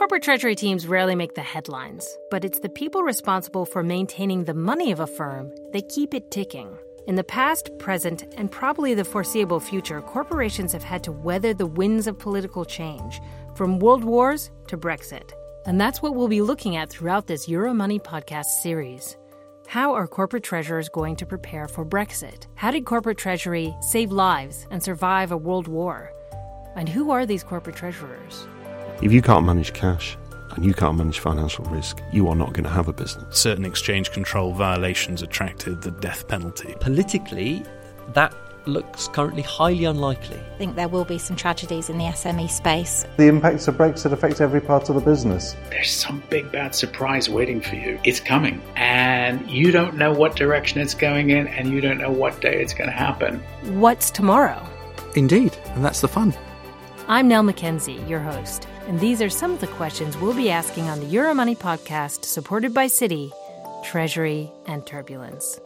Corporate treasury teams rarely make the headlines, but it's the people responsible for maintaining the money of a firm that keep it ticking. In the past, present, and probably the foreseeable future, corporations have had to weather the winds of political change, from world wars to Brexit. And that's what we'll be looking at throughout this Euromoney podcast series. How are corporate treasurers going to prepare for Brexit? How did corporate treasury save lives and survive a world war? And who are these corporate treasurers? If you can't manage cash and you can't manage financial risk, you are not going to have a business. Certain exchange control violations attracted the death penalty. Politically, that looks currently highly unlikely. I think there will be some tragedies in the SME space. The impacts of Brexit affect every part of the business. There's some big bad surprise waiting for you. It's coming, and you don't know what direction it's going in, and you don't know what day it's going to happen. What's tomorrow? Indeed, and that's the fun. I'm Nell McKenzie, your host, and these are some of the questions we'll be asking on the Euromoney podcast, supported by Citi, Treasury, and Turbulence.